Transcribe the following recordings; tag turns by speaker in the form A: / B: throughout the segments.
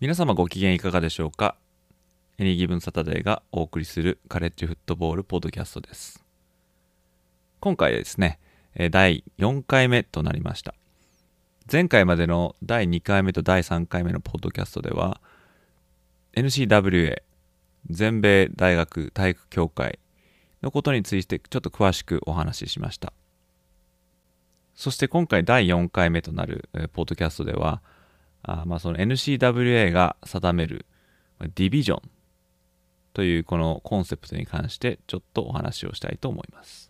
A: 皆様ご機嫌いかがでしょうか？エニーギブンサタデーがお送りするカレッジフットボールポッドキャストです。今回ですね第4回目となりました。前回までの第2回目と第3回目のポッドキャストでは NCWA 全米大学体育協会のことについてちょっと詳しくお話ししました。そして今回第4回目となるポッドキャストではあまあその NCWA が定めるディビジョンというこのコンセプトに関してちょっとお話をしたいと思います。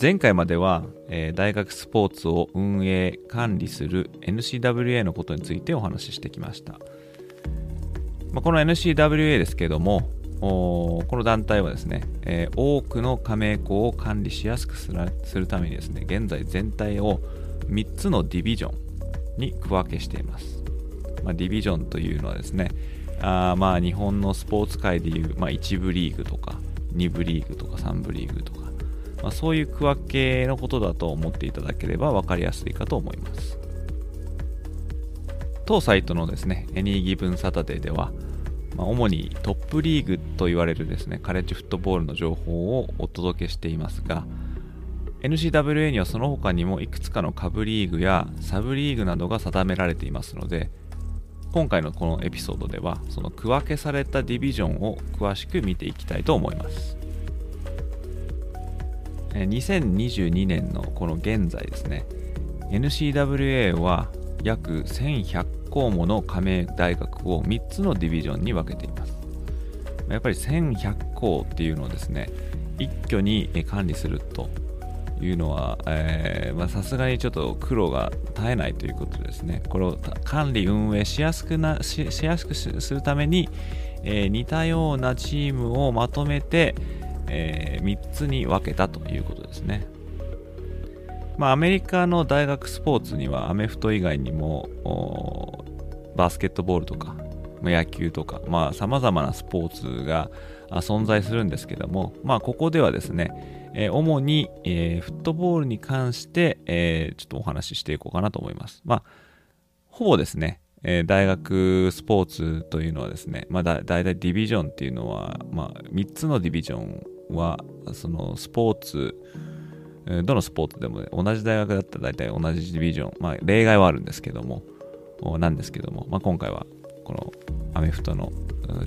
A: 前回までは、えー、大学スポーツを運営管理する NCWA のことについてお話ししてきました、まあ、この NCWA ですけどもこの団体はですね、えー、多くの加盟校を管理しやすくするためにですね現在全体を3つのディビジョンに区分けしています、まあ、ディビジョンというのはですねあまあ日本のスポーツ界でいう、まあ、1部リーグとか2部リーグとか3部リーグとかまあ、そういう区分けのことだと思っていただければ分かりやすいかと思います。当サイトのですね、Any Given Saturday では、まあ、主にトップリーグと言われるですね、カレッジフットボールの情報をお届けしていますが、NCWA にはその他にもいくつかの下部リーグやサブリーグなどが定められていますので、今回のこのエピソードでは、その区分けされたディビジョンを詳しく見ていきたいと思います。2022年のこの現在ですね NCWA は約1100校もの加盟大学を3つのディビジョンに分けています。やっぱり1100校っていうのをですね一挙に管理するというのはさすがにちょっと苦労が絶えないということですね。これを管理運営しやすくなしやすくするために、えー、似たようなチームをまとめて、えー、3つに分けたということですね。まあ、アメリカの大学スポーツにはアメフト以外にもバスケットボールとか野球とかさまざ、まなスポーツが存在するんですけども、まあ、ここではですね、えー、主に、えー、フットボールに関して、えー、ちょっとお話ししていこうかなと思います。まあ、ほぼですね、えー、大学スポーツというのはですね、まあ、だだいたいディビジョンっていうのは、まあ、3つのディビジョンはそのスポーツどのスポーツでも、ね、同じ大学だったら大体同じディビジョン、まあ、例外はあるんですけどもなんですけども、まあ、今回はこのアメフトの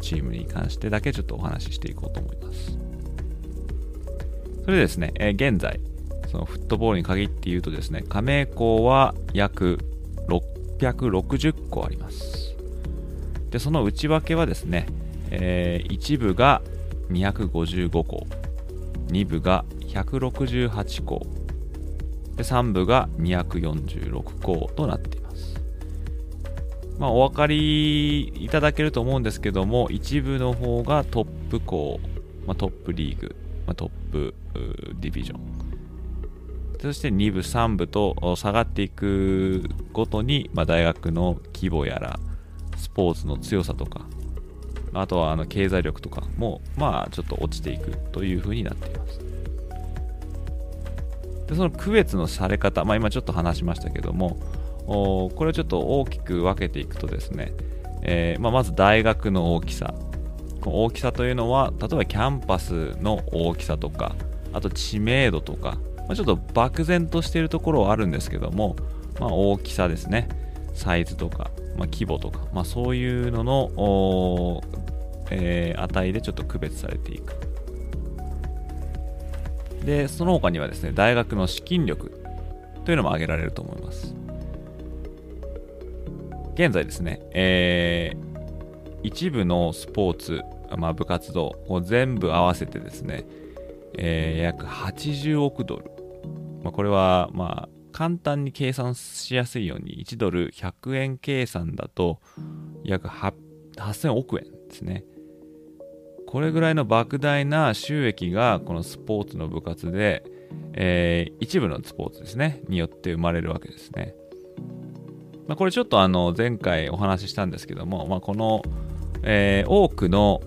A: チームに関してだけちょっとお話ししていこうと思います。それでですね、えー、現在そのフットボールに限って言うとですね加盟校は約660校あります。でその内訳はですね、えー、一部が255校2部が168校で3部が246校となっています。まあ、お分かりいただけると思うんですけども1部の方がトップ校、まあ、トップリーグ、まあ、トップディビジョンそして2部3部と下がっていくごとに、まあ、大学の規模やらスポーツの強さとかあとはあの経済力とかも、まあ、ちょっと落ちていくというふうになっています。でその区別のされ方、まあ、今ちょっと話しましたけども、おこれをちょっと大きく分けていくとですね、えーまあ、まず大学の大きさ。大きさというのは例えばキャンパスの大きさとかあと知名度とか、まあ、ちょっと漠然としているところはあるんですけども、まあ、大きさですね。サイズとか、まあ、規模とか、まあ、そういうのの、えー、値でちょっと区別されていく。でその他にはですね大学の資金力というのも挙げられると思います。現在ですね、えー、一部のスポーツ、まあ、部活動を全部合わせてですね、えー、約80億ドル、まあ、これはまあ簡単に計算しやすいように1ドル100円計算だと約8000億円ですね。これぐらいの莫大な収益がこのスポーツの部活で、えー、一部のスポーツですね。によって生まれるわけですね、まあ、これちょっとあの前回お話ししたんですけども、まあ、このえー、多くの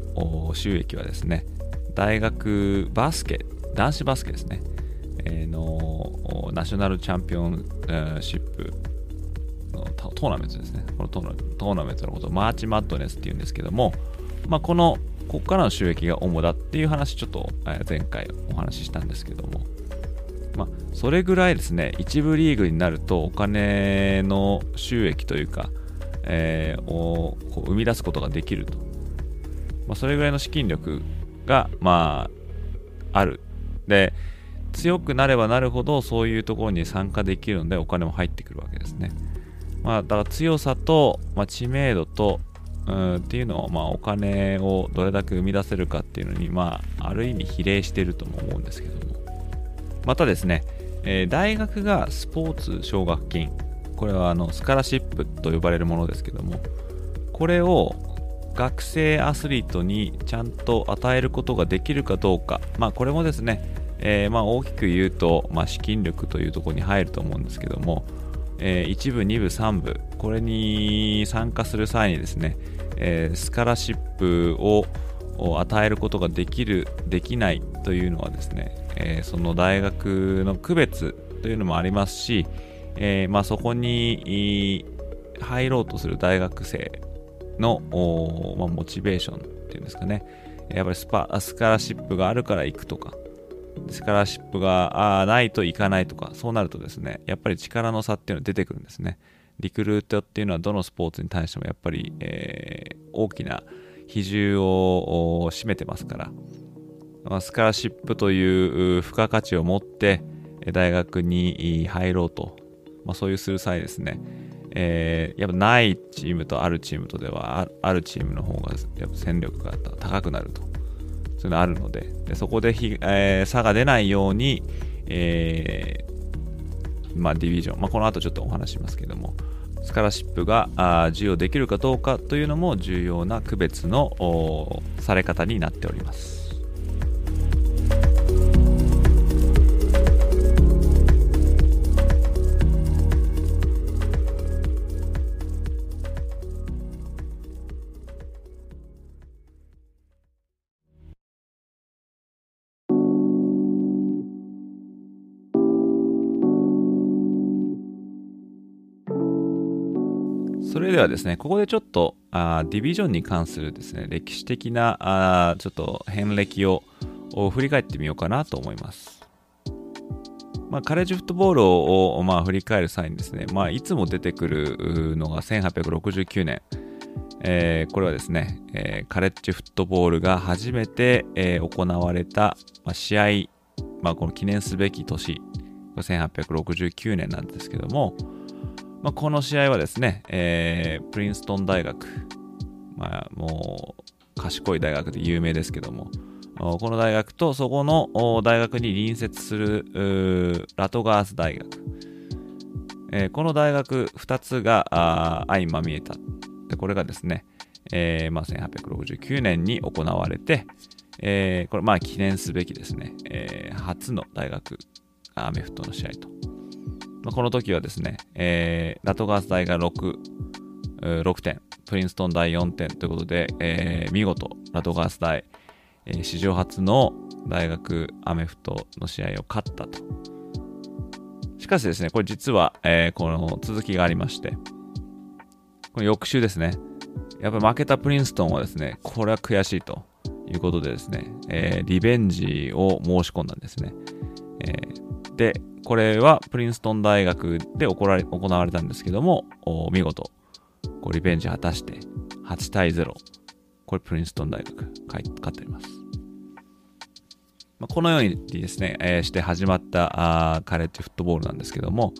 A: 収益はですね、大学バスケ、男子バスケですね、のナショナルチャンピオンシップのトーナメントですね。このトーナメントのことをマーチマッドネスっていうんですけども、まあ、この、ここからの収益が主だっていう話、ちょっと前回お話ししたんですけども、まあ、それぐらいですね、一部リーグになるとお金の収益というか、えー、をこう生み出すことができると。まあ、それぐらいの資金力が、まあ、ある。で、強くなればなるほどそういうところに参加できるのでお金も入ってくるわけですね。まあ、だから強さと、まあ、知名度と、うんっていうのを、まあ、お金をどれだけ生み出せるかっていうのに、まあ、ある意味比例してるとも思うんですけども。またですね、えー、大学がスポーツ奨学金、これはあのスカラシップと呼ばれるものですけどもこれを学生アスリートにちゃんと与えることができるかどうか、まあ、これもですね、えー、まあ大きく言うと、まあ、資金力というところに入ると思うんですけども、えー、1部、2部、3部、これに参加する際にですね、えー、スカラシップを与えることができる、できないというのはですね、えその大学の区別というのもありますし、え、まあ、そこに入ろうとする大学生の、まあ、モチベーションっていうんですかね。やっぱりスパスカラシップがあるから行くとか、スカラシップがないと行かないとか、そうなるとですね、やっぱり力の差っていうのは出てくるんですね。リクルートっていうのはどのスポーツに対してもやっぱり、えー、大きな比重を占めてますから、まあ、スカラシップという付加価値を持って大学に入ろうと。まあ、そういうする際ですね、えー、やっぱないチームとあるチームとではあるチームの方がやっぱ戦力が高くなると。そういうのあるのででそこでひ、えー、差が出ないように、えー、まあ、ディビジョン、まあ、この後ちょっとお話しますけどもスカラシップがあ授与できるかどうかというのも重要な区別のされ方になっております。それではですね、ここでちょっとあディビジョンに関するですね、歴史的なあちょっと遍歴を振り返ってみようかなと思います。まあ、カレッジフットボールを、まあ、振り返る際にですね、まあ、いつも出てくるのが1869年、えー、これはですね、えー、カレッジフットボールが初めて、えー、行われた、まあ、試合、まあ、この記念すべき年、1869年なんですけども、まあ、この試合はですね、えー、プリンストン大学、まあ、もう賢い大学で有名ですけども、この大学とそこの大学に隣接するラトガース大学、えー、この大学2つが相まみえた。でこれがですね、えーまあ、1869年に行われて、えー、これまあ記念すべきですね、えー、初の大学アメフトの試合と、この時はですね、えー、ラトガース大が 6, 6点、プリンストン大4点ということで、えー、見事、ラトガース大、えー、史上初の大学アメフトの試合を勝ったと。しかしですね、これ実は、えー、この続きがありまして、この翌週ですね、やっぱり負けたプリンストンはですね、これは悔しいということでですね、えー、リベンジを申し込んだんですね。えー、で、これはプリンストン大学で行われ行われたんですけども、見事、こうリベンジ果たして8対0。これプリンストン大学勝っております。まあ、このようにですね、えー、して始まったあカレッジフットボールなんですけども、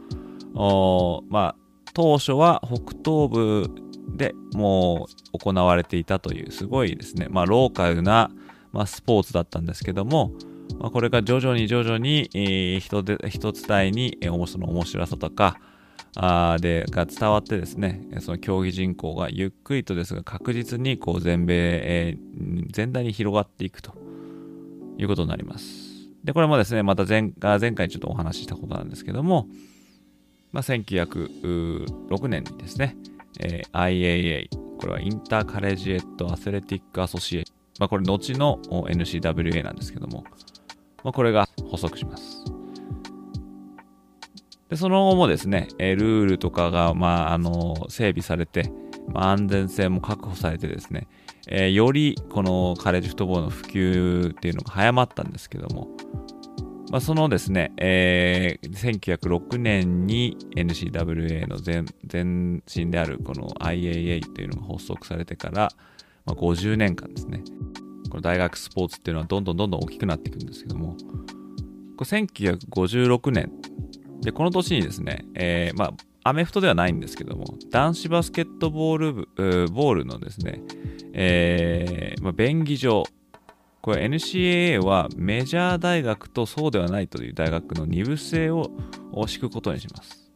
A: おまあ、当初は北東部でもう行われていたというすごいですね、まあ、ローカルな、まあ、スポーツだったんですけども、まあ、これが徐々に徐々に、えー、人で一伝いに、えー、その面白さとかあでが伝わってですねその競技人口がゆっくりとですが確実にこう全米、えー、全体に広がっていくということになります。で、これもですね、また前前回ちょっとお話ししたことなんですけども、まあ、1906年にですね、えー、IAA、これはインターカレジエットアスレティックアソシエまあ、これ後の NCWA なんですけども、まあ、これが補足します。で、その後もですね、えルールとかが、まあ、あの、整備されて、まあ、安全性も確保されてですね、えー、よりこのカレッジフットボールの普及っていうのが早まったんですけども、まあ、そのですね、えー、1906年に NCWA の前前身であるこの IAA というのが発足されてから、まあ、50年間ですね、この大学スポーツっていうのはどんどんどんどん大きくなっていくんですけども、これ1956年、で、この年にですね、えー、まあ、アメフトではないんですけども、男子バスケットボール部、ボールのですね、えー、まあ、便宜上、これ NCAA はメジャー大学とそうではないという大学の二部制を敷くことにします。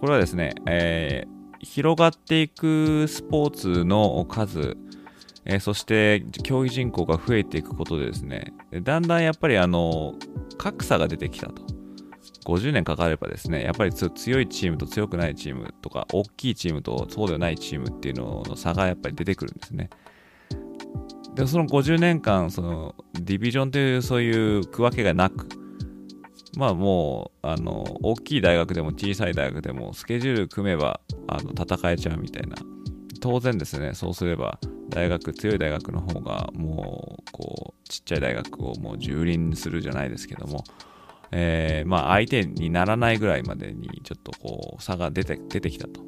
A: これはですね、えー、広がっていくスポーツの数、えー、そして競技人口が増えていくことでですね、だんだんやっぱりあの格差が出てきたと。50年かかればですね、やっぱり強いチームと強くないチームとか、大きいチームとそうではないチームっていうのの差がやっぱり出てくるんですね。でその50年間そのディビジョンというそういう区分けがなくまあもうあの大きい大学でも小さい大学でもスケジュール組めばあの戦えちゃうみたいな。当然ですねそうすれば大学強い大学の方がもうこうちっちゃい大学をもう蹂躙するじゃないですけども、えー、まあ相手にならないぐらいまでにちょっとこう差が出て出てきたと。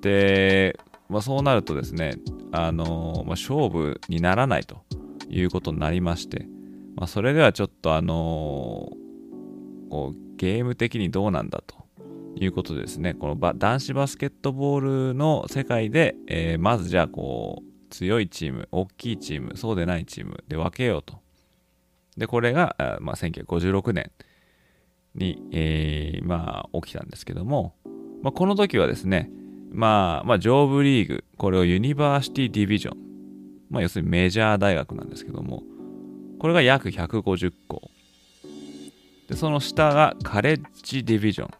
A: で、まあ、そうなるとですねあの、まあ、勝負にならないということになりまして、まあ、それではちょっとあのこうゲーム的にどうなんだということですね、この男子バスケットボールの世界で、えー、まずじゃあこう強いチーム、大きいチーム、そうでないチームで分けようと。で、これが、まあ、1956年に、えー、まあ、起きたんですけども、まあ、この時はですね、まあ、まあ、上部リーグ、これをユニバーシティディビジョン。まあ、要するにメジャー大学なんですけども、これが約150校。で、その下がカレッジディビジョン。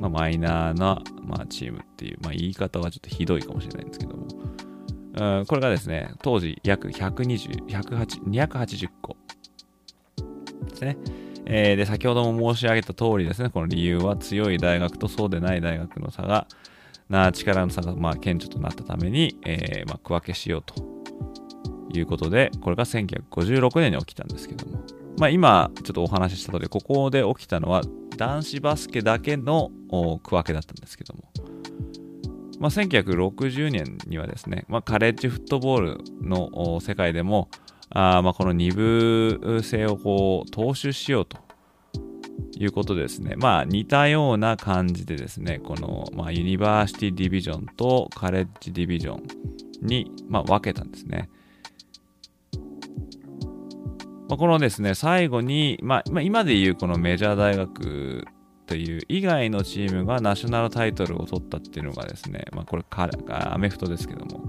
A: まあ、マイナーな、まあ、チームっていう、まあ、言い方はちょっとひどいかもしれないんですけども、うん、これがですね、当時約120、108 280校ですね。えー、で、先ほども申し上げた通りですね、この理由は強い大学とそうでない大学の差が、な力の差がまあ顕著となったために、えー、まあ区分けしようということで、これが1956年に起きたんですけども、まあ、今ちょっとお話しした通り、ここで起きたのは男子バスケだけの区分けだったんですけども、まあ、1960年にはですね、まあ、カレッジフットボールの世界でも、あまあこの二部制をこう踏襲しようということですね。まあ似たような感じでですね、この、まあ、ユニバーシティディビジョンとカレッジディビジョンに、まあ、分けたんですね。まあ、このですね、最後に、まあ、今でいうこのメジャー大学という以外のチームがナショナルタイトルを取ったっていうのがですね、まあ、これアメフトですけども、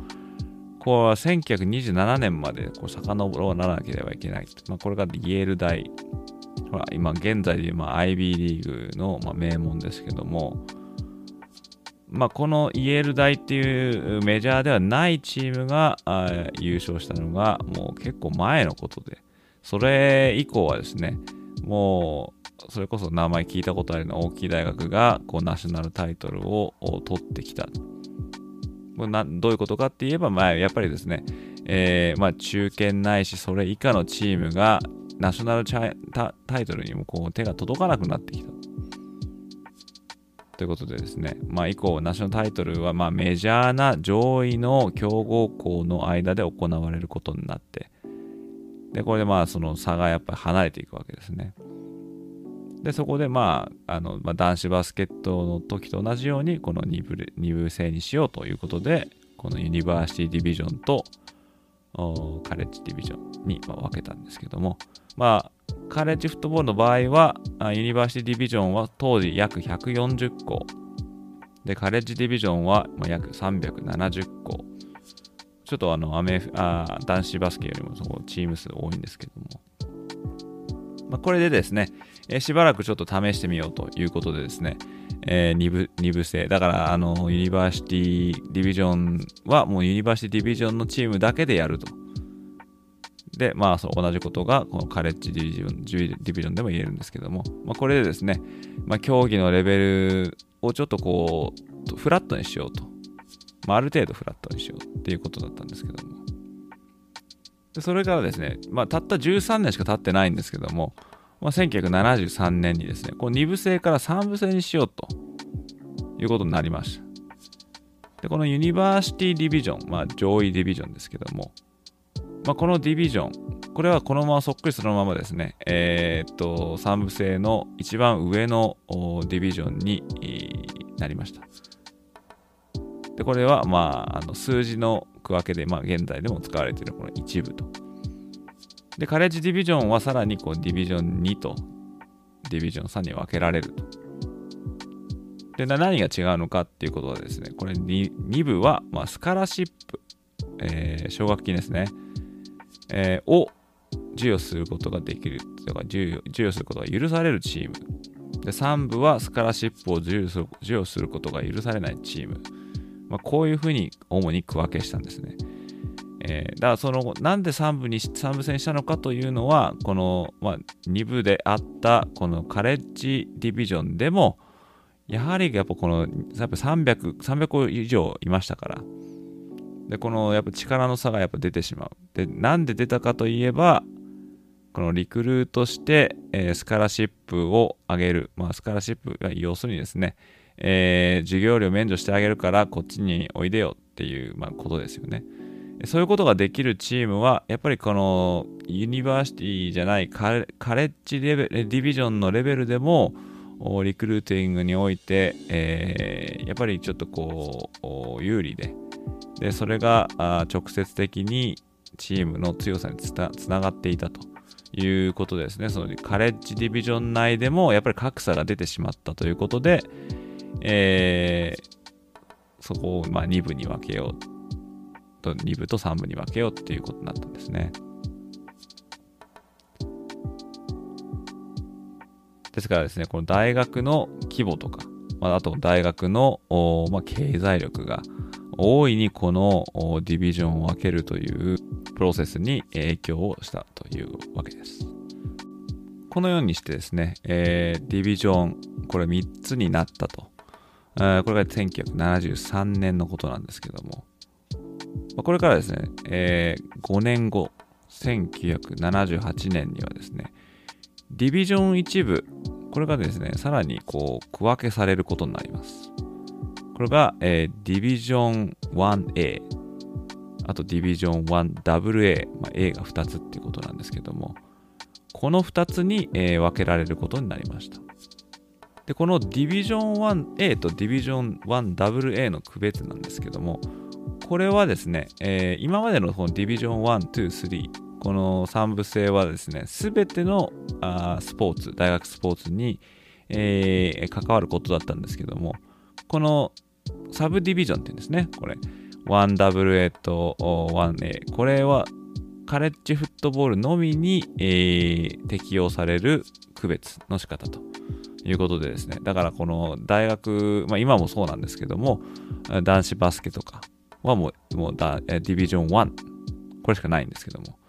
A: これは1927年までこう遡らなければいけない。まあ、これがイェール大ほら今現在でまあ IB リーグのまあ名門ですけども、まあ、このイエール大っていうメジャーではないチームが優勝したのがもう結構前のことで、それ以降はですね、もうそれこそ名前聞いたことあるような大きい大学がこうナショナルタイトルを取ってきた。などういうことかって言えば、まあ、やっぱりですね、えーまあ、中堅ないしそれ以下のチームがナショナルチャタタイトルにもこう手が届かなくなってきた。ということでですね、まあ、以降、ナショナルタイトルはまあメジャーな上位の強豪校の間で行われることになって、で、これでまあその差がやっぱり離れていくわけですね。で、そこでまあ、あのまあ、男子バスケットの時と同じように、この2部 ,2 部制にしようということで、このユニバーシティディビジョンとカレッジディビジョンに分けたんですけども、まあ、カレッジフットボールの場合は、ユニバーシティディビジョンは当時約140校。で、カレッジディビジョンは約370校。ちょっとあのアメあ男子バスケよりもそこチーム数多いんですけども。まあ、これでですね、えー、しばらくちょっと試してみようということでですね、えー、2, 部2部制。だから、あの、ユニバーシティディビジョンはもうユニバーシティディビジョンのチームだけでやると。で、まあ、そう同じことがこのカレッジディビジョンディビジョンでも言えるんですけども、まあ、これでですね、まあ、競技のレベルをちょっとこう、フラットにしようと。まあ、ある程度フラットにしようっていうことだったんですけども。でそれからですね、まあ、たった13年しか経ってないんですけども、まあ、1973年にですね、この2部制から3部制にしようということになりました。で、このユニバーシティディビジョン、まあ、上位ディビジョンですけども、まあ、このディビジョン、これはこのままそっくりそのままですね、えー、っと、3部制の一番上のディビジョンになりました。で、これは、まあ、あの数字の区分けで、まあ、現在でも使われているこの一部と。で、カレッジディビジョンはさらにこうディビジョン2とディビジョン3に分けられると。で、何が違うのかっていうことはですね、これ 2, 2部は、まあ、スカラシップ、えー、奨学金ですね。えー、を授与することができるとか授与授与することが許されるチームで3部はスカラシップを授与する授与することが許されないチーム、まあ、こういうふうに主に区分けしたんですね、えー、だからそのなんで3部に3部制にしたのかというのはこの、まあ、2部であったこのカレッジディビジョンでもやはりやっぱこのやっぱ300 300個以上いましたからで、このやっぱ力の差がやっぱ出てしまう。で、なんで出たかといえば、このリクルートして、えー、スカラシップを上げる。まあ、スカラシップが要するにですね、えー、授業料免除してあげるからこっちにおいでよっていう、まあ、ことですよね。そういうことができるチームは、やっぱりこのユニバーシティじゃないカレッジレベ、ディビジョンのレベルでも、リクルーティングにおいて、えー、やっぱりちょっとこう、有利で、でそれが直接的にチームの強さにつながっていたということですね。そのカレッジディビジョン内でもやっぱり格差が出てしまったということで、えー、そこをまあ2部に分けようと、2部と3部に分けようっていうことになったんですね。ですからですね、この大学の規模とか、まあ、あと大学の、まあ、経済力が大いにこのディビジョンを分けるというプロセスに影響をしたというわけです。このようにしてですね、えー、ディビジョン、これ3つになったと。これが1973年のことなんですけども、これからですね、えー、5年後、1978年にはですね、ディビジョン1部、これがですね、さらにこう区分けされることになります。これが、えー、ディビジョン 1A、あとディビジョン 1AA、まあ、A が2つっていうことなんですけども、この2つに、えー、分けられることになりました。で、このディビジョン 1A とディビジョン 1AA の区別なんですけども、これはですね、えー、今までのこのディビジョン1、2、3、この3部制はですね、すべてのあスポーツ、大学スポーツに、えー、関わることだったんですけども、このサブディビジョンって言うんですね。これ。1AA と 1A。これはカレッジフットボールのみに、えー、適用される区別の仕方ということでですね。だからこの大学、まあ今もそうなんですけども、男子バスケとかはもうもうディビジョン1。これしかないんですけども、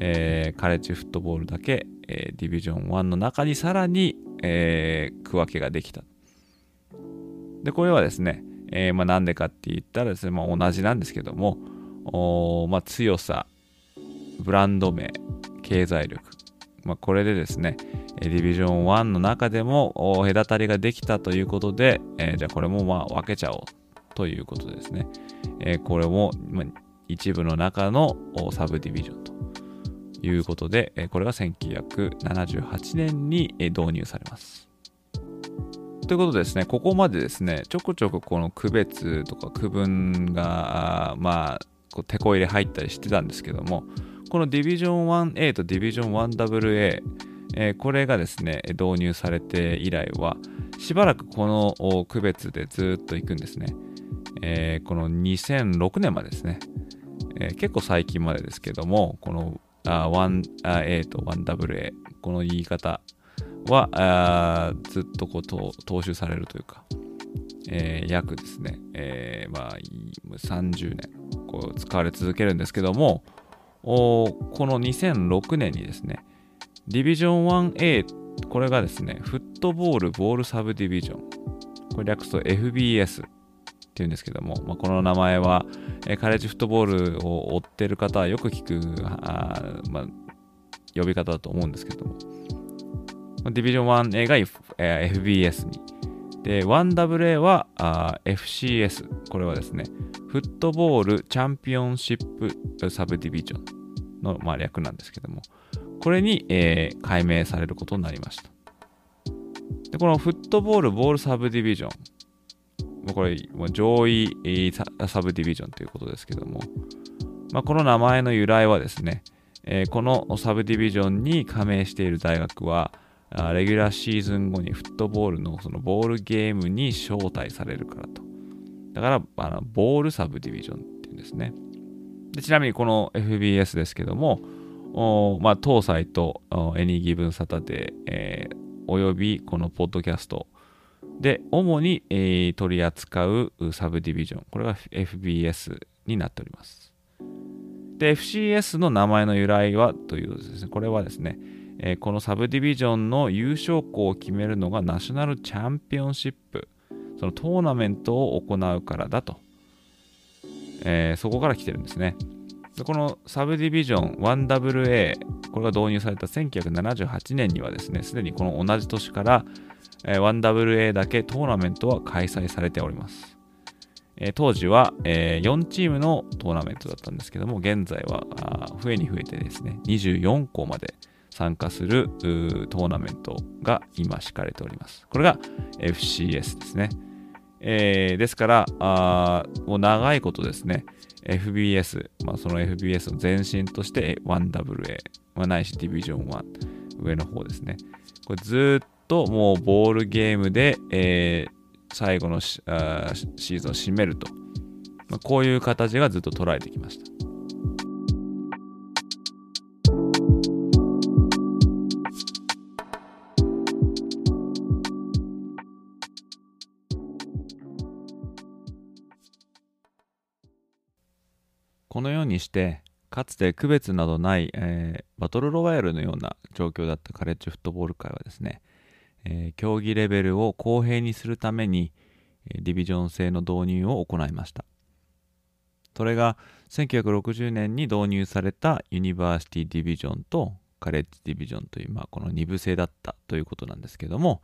A: えー、カレッジフットボールだけ、えー、ディビジョン1の中にさらに、えー、区分けができた。で、これはですね、えー、まあ、なんでかって言ったらですね、まあ、同じなんですけども、おまあ、強さ、ブランド名、経済力、まあ、これでですね、ディビジョン1の中でも隔たりができたということで、えー、じゃあこれもまあ分けちゃおうということですね。えー、これも、一部の中のサブディビジョンということで、え、これが1978年に導入されます。ということですね、ここまでですね、ちょこちょここの区別とか区分が、まあ、こう手こ入れ入ったりしてたんですけども、この Division 1A と Division 1WA、えー、これがですね、導入されて以来は、しばらくこの区別でずっと行くんですね。えー、この2006年までですね、えー、結構最近までですけども、この 1A と 1WA、この言い方はあずっとこう踏襲されるというか、えー、約ですね、えー、まあ30年こう使われ続けるんですけども、この2006年にですね、ディビジョン 1A、これがですね、フットボールボールサブディビジョン。これ略すと FBS っていうんですけども、まあ、この名前は、えカレッジフットボールを追ってる方はよく聞くあ、まあ、呼び方だと思うんですけども、ディビジョン 1A が、え FBS に。で、1WA はあ FCS。これはですね、フットボールチャンピオンシップサブディビジョンの、まあ、略なんですけども、これに、えー、改名されることになりました。で、このフットボールボールサブディビジョン、これ、上位サブディビジョンということですけども、まあ、この名前の由来はですね、えー、このサブディビジョンに加盟している大学は、レギュラーシーズン後にフットボールのそのボールゲームに招待されるからと。だから、あのボールサブディビジョンっていうんですね。でちなみにこの FBS ですけども、おまあ、当サイト、エニギブンサタデー、えー、およびこのポッドキャスト。で主に、えー、取り扱うサブディビジョン、これが FBS になっております。で、FCS の名前の由来はというとですね、これはですね、えー、このサブディビジョンの優勝校を決めるのがナショナルチャンピオンシップ、そのトーナメントを行うからだと、えー、そこから来てるんですね。でこのサブディビジョン 1WA、これが導入された1978年にはですね、すでにこの同じ年から、えー、1WA だけトーナメントは開催されております。えー、当時は、えー、4チームのトーナメントだったんですけども、現在は増えに増えてですね、24校まで参加するトーナメントが今敷かれております。これが FCS ですね。えー、ですから、あもう長いことですね、FBS、まあ、その FBS の前身として 1WA、まあ、ないしディビジョン1、上の方ですね。これずっともうボールゲームで、えー、最後のシーズンを締めると、まあ、こういう形がずっと捉えてきました。このようにしてかつて区別などない、えー、バトルロワイヤルのような状況だったカレッジフットボール界はですね、えー、競技レベルを公平にするために、ディビジョン制の導入を行いました。それが1960年に導入されたユニバーシティディビジョンとカレッジディビジョンという、まあ、この2部制だったということなんですけども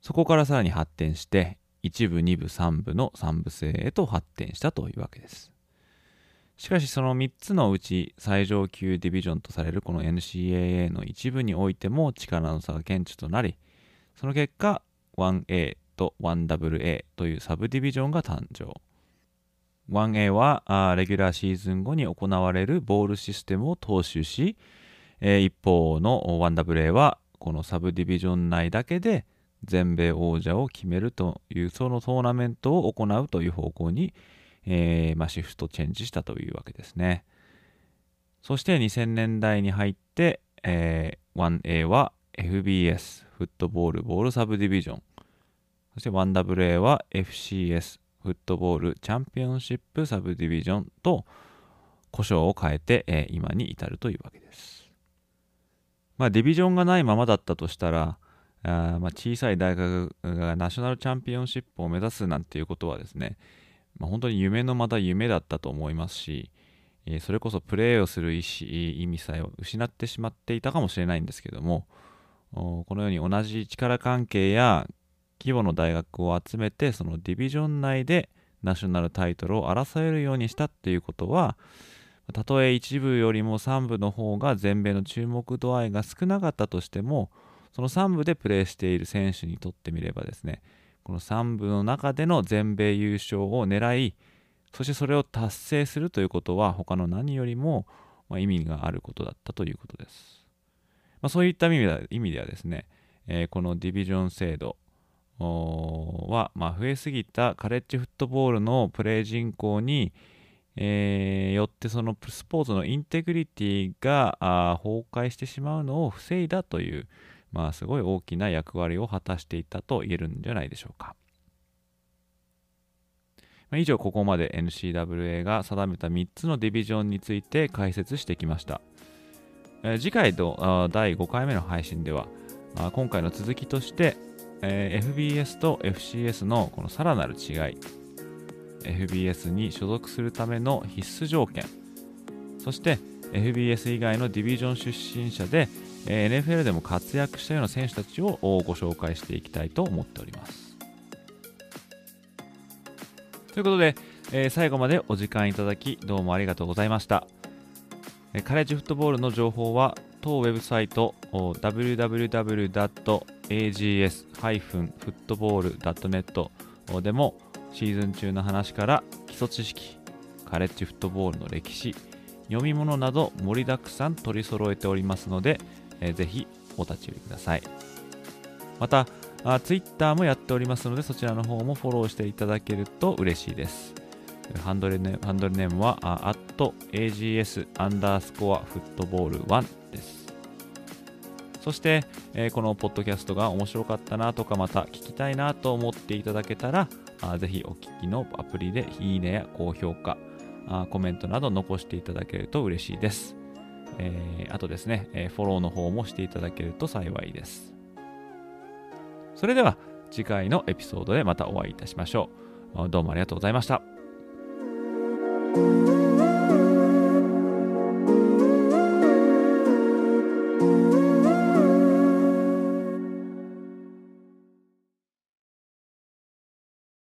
A: そこからさらに発展して1部2部3部の3部制へと発展したというわけです。しかしその3つのうち最上級ディビジョンとされるこの NCAA の一部においても力の差が顕著となり、その結果 1A と 1AA というサブディビジョンが誕生。1A はレギュラーシーズン後に行われるボールシステムを踏襲し、えー、一方の 1AA はこのサブディビジョン内だけで全米王者を決めるというそのトーナメントを行うという方向にえー、まあ、シフトチェンジしたというわけですね。そして2000年代に入って、えー、1A は FBS、フットボールボールサブディビジョン。そして 1WA は FCS、フットボールチャンピオンシップサブディビジョンと故障を変えて、えー、今に至るというわけです。まあ、ディビジョンがないままだったとしたら、あまあ、小さい大学がナショナルチャンピオンシップを目指すなんていうことはですね、まあ、本当に夢のまた夢だったと思いますし、えそれこそプレーをする意思意味さえ失ってしまっていたかもしれないんですけどもこのように同じ力関係や規模の大学を集めてそのディビジョン内でナショナルタイトルを争えるようにしたっていうことはたとえ一部よりも3部の方が全米の注目度合いが少なかったとしてもその3部でプレーしている選手にとってみればですねこの3部の中での全米優勝を狙いそしてそれを達成するということは他の何よりも意味があることだったということです、まあ、そういった意味では意味ではですね、えー、このディビジョン制度は、まあ、増えすぎたカレッジフットボールのプレー人口に、えー、よってそのスポーツのインテグリティが崩壊してしまうのを防いだという、まあ、すごい大きな役割を果たしていたと言えるんじゃないでしょうか。以上ここまで NCWA が定めた3つのディビジョンについて解説してきました。次回と第5回目の配信では今回の続きとして、え、FBS と FCS のこのさらなる違い FBS に所属するための必須条件そして FBS 以外のディビジョン出身者で、え NFL でも活躍したような選手たちをご紹介していきたいと思っております。ということで、えー、最後までお時間いただきどうもありがとうございました、えカレッジフットボールの情報は当ウェブサイト www.ags-football.net でもシーズン中の話から基礎知識、カレッジフットボールの歴史、読み物など盛りだくさん取り揃えておりますので、えー、ぜひお立ち寄りください。また、あ Twitter もやっておりますので、そちらの方もフォローしていただけると嬉しいです。ハンドルネハンドルネームは、ags アンダースコアフットボール1です。そして、えー、このポッドキャストが面白かったなとか、また聞きたいなと思っていただけたら、あぜひお聞きのアプリでいいねや高評価あ、コメントなど残していただけると嬉しいです。えー、あとですね、え、フォローの方もしていただけると幸いです。それでは次回のエピソードでまたお会いいたしましょう。どうもありがとうございました。